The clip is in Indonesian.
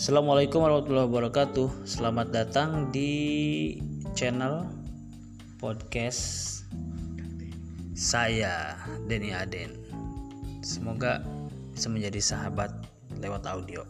Assalamualaikum warahmatullahi wabarakatuh. Selamat datang di channel podcast saya Denny Aden. Semoga bisa menjadi sahabat lewat audio.